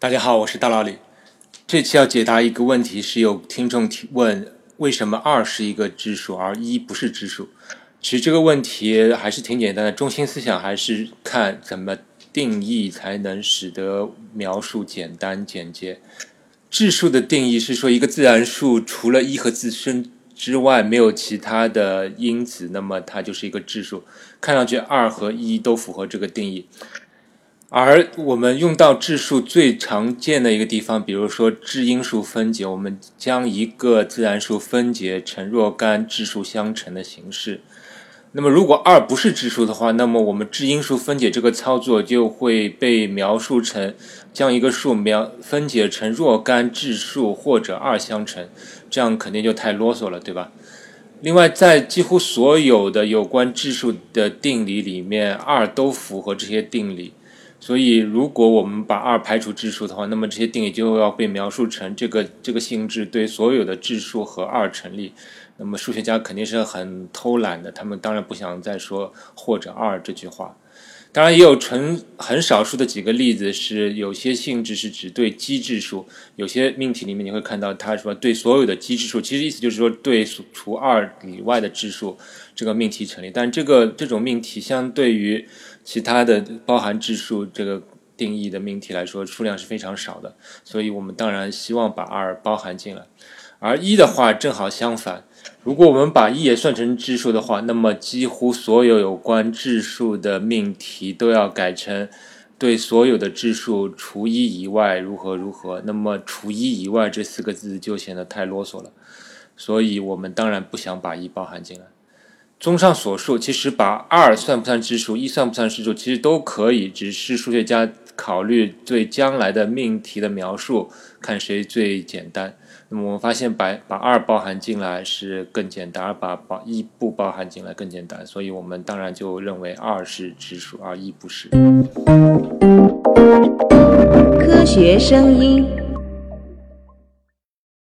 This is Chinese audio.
大家好，我是大老李。这期要解答一个问题，是有听众提问：为什么二是一个质数，而一不是质数？其实这个问题还是挺简单的，中心思想还是看怎么定义才能使得描述简单简洁。质数的定义是说，一个自然数除了一和自身之外没有其他的因子，那么它就是一个质数。看上去二和一都符合这个定义。而我们用到质数最常见的一个地方，比如说质因数分解，我们将一个自然数分解成若干质数相乘的形式。那么如果二不是质数的话，那么我们质因数分解这个操作就会被描述成将一个数描分解成若干质数或者二相乘，这样肯定就太啰嗦了，对吧？另外，在几乎所有的有关质数的定理里面，二都符合这些定理。所以，如果我们把二排除质数的话，那么这些定理就要被描述成这个这个性质对所有的质数和二成立。那么数学家肯定是很偷懒的，他们当然不想再说或者二这句话。当然，也有纯很少数的几个例子是有些性质是只对奇质数，有些命题里面你会看到它说对所有的奇质数，其实意思就是说对除二以外的质数这个命题成立。但这个这种命题相对于其他的包含质数这个定义的命题来说，数量是非常少的，所以我们当然希望把二包含进来。而一的话正好相反，如果我们把一也算成质数的话，那么几乎所有有关质数的命题都要改成对所有的质数除一以外如何如何。那么除一以外这四个字就显得太啰嗦了，所以我们当然不想把一包含进来。综上所述，其实把二算不算质数，一算不算质数，其实都可以，只是数学家考虑对将来的命题的描述，看谁最简单。那么我们发现，把把二包含进来是更简单，而把把一不包含进来更简单，所以我们当然就认为二是质数，而一不是。科学声音。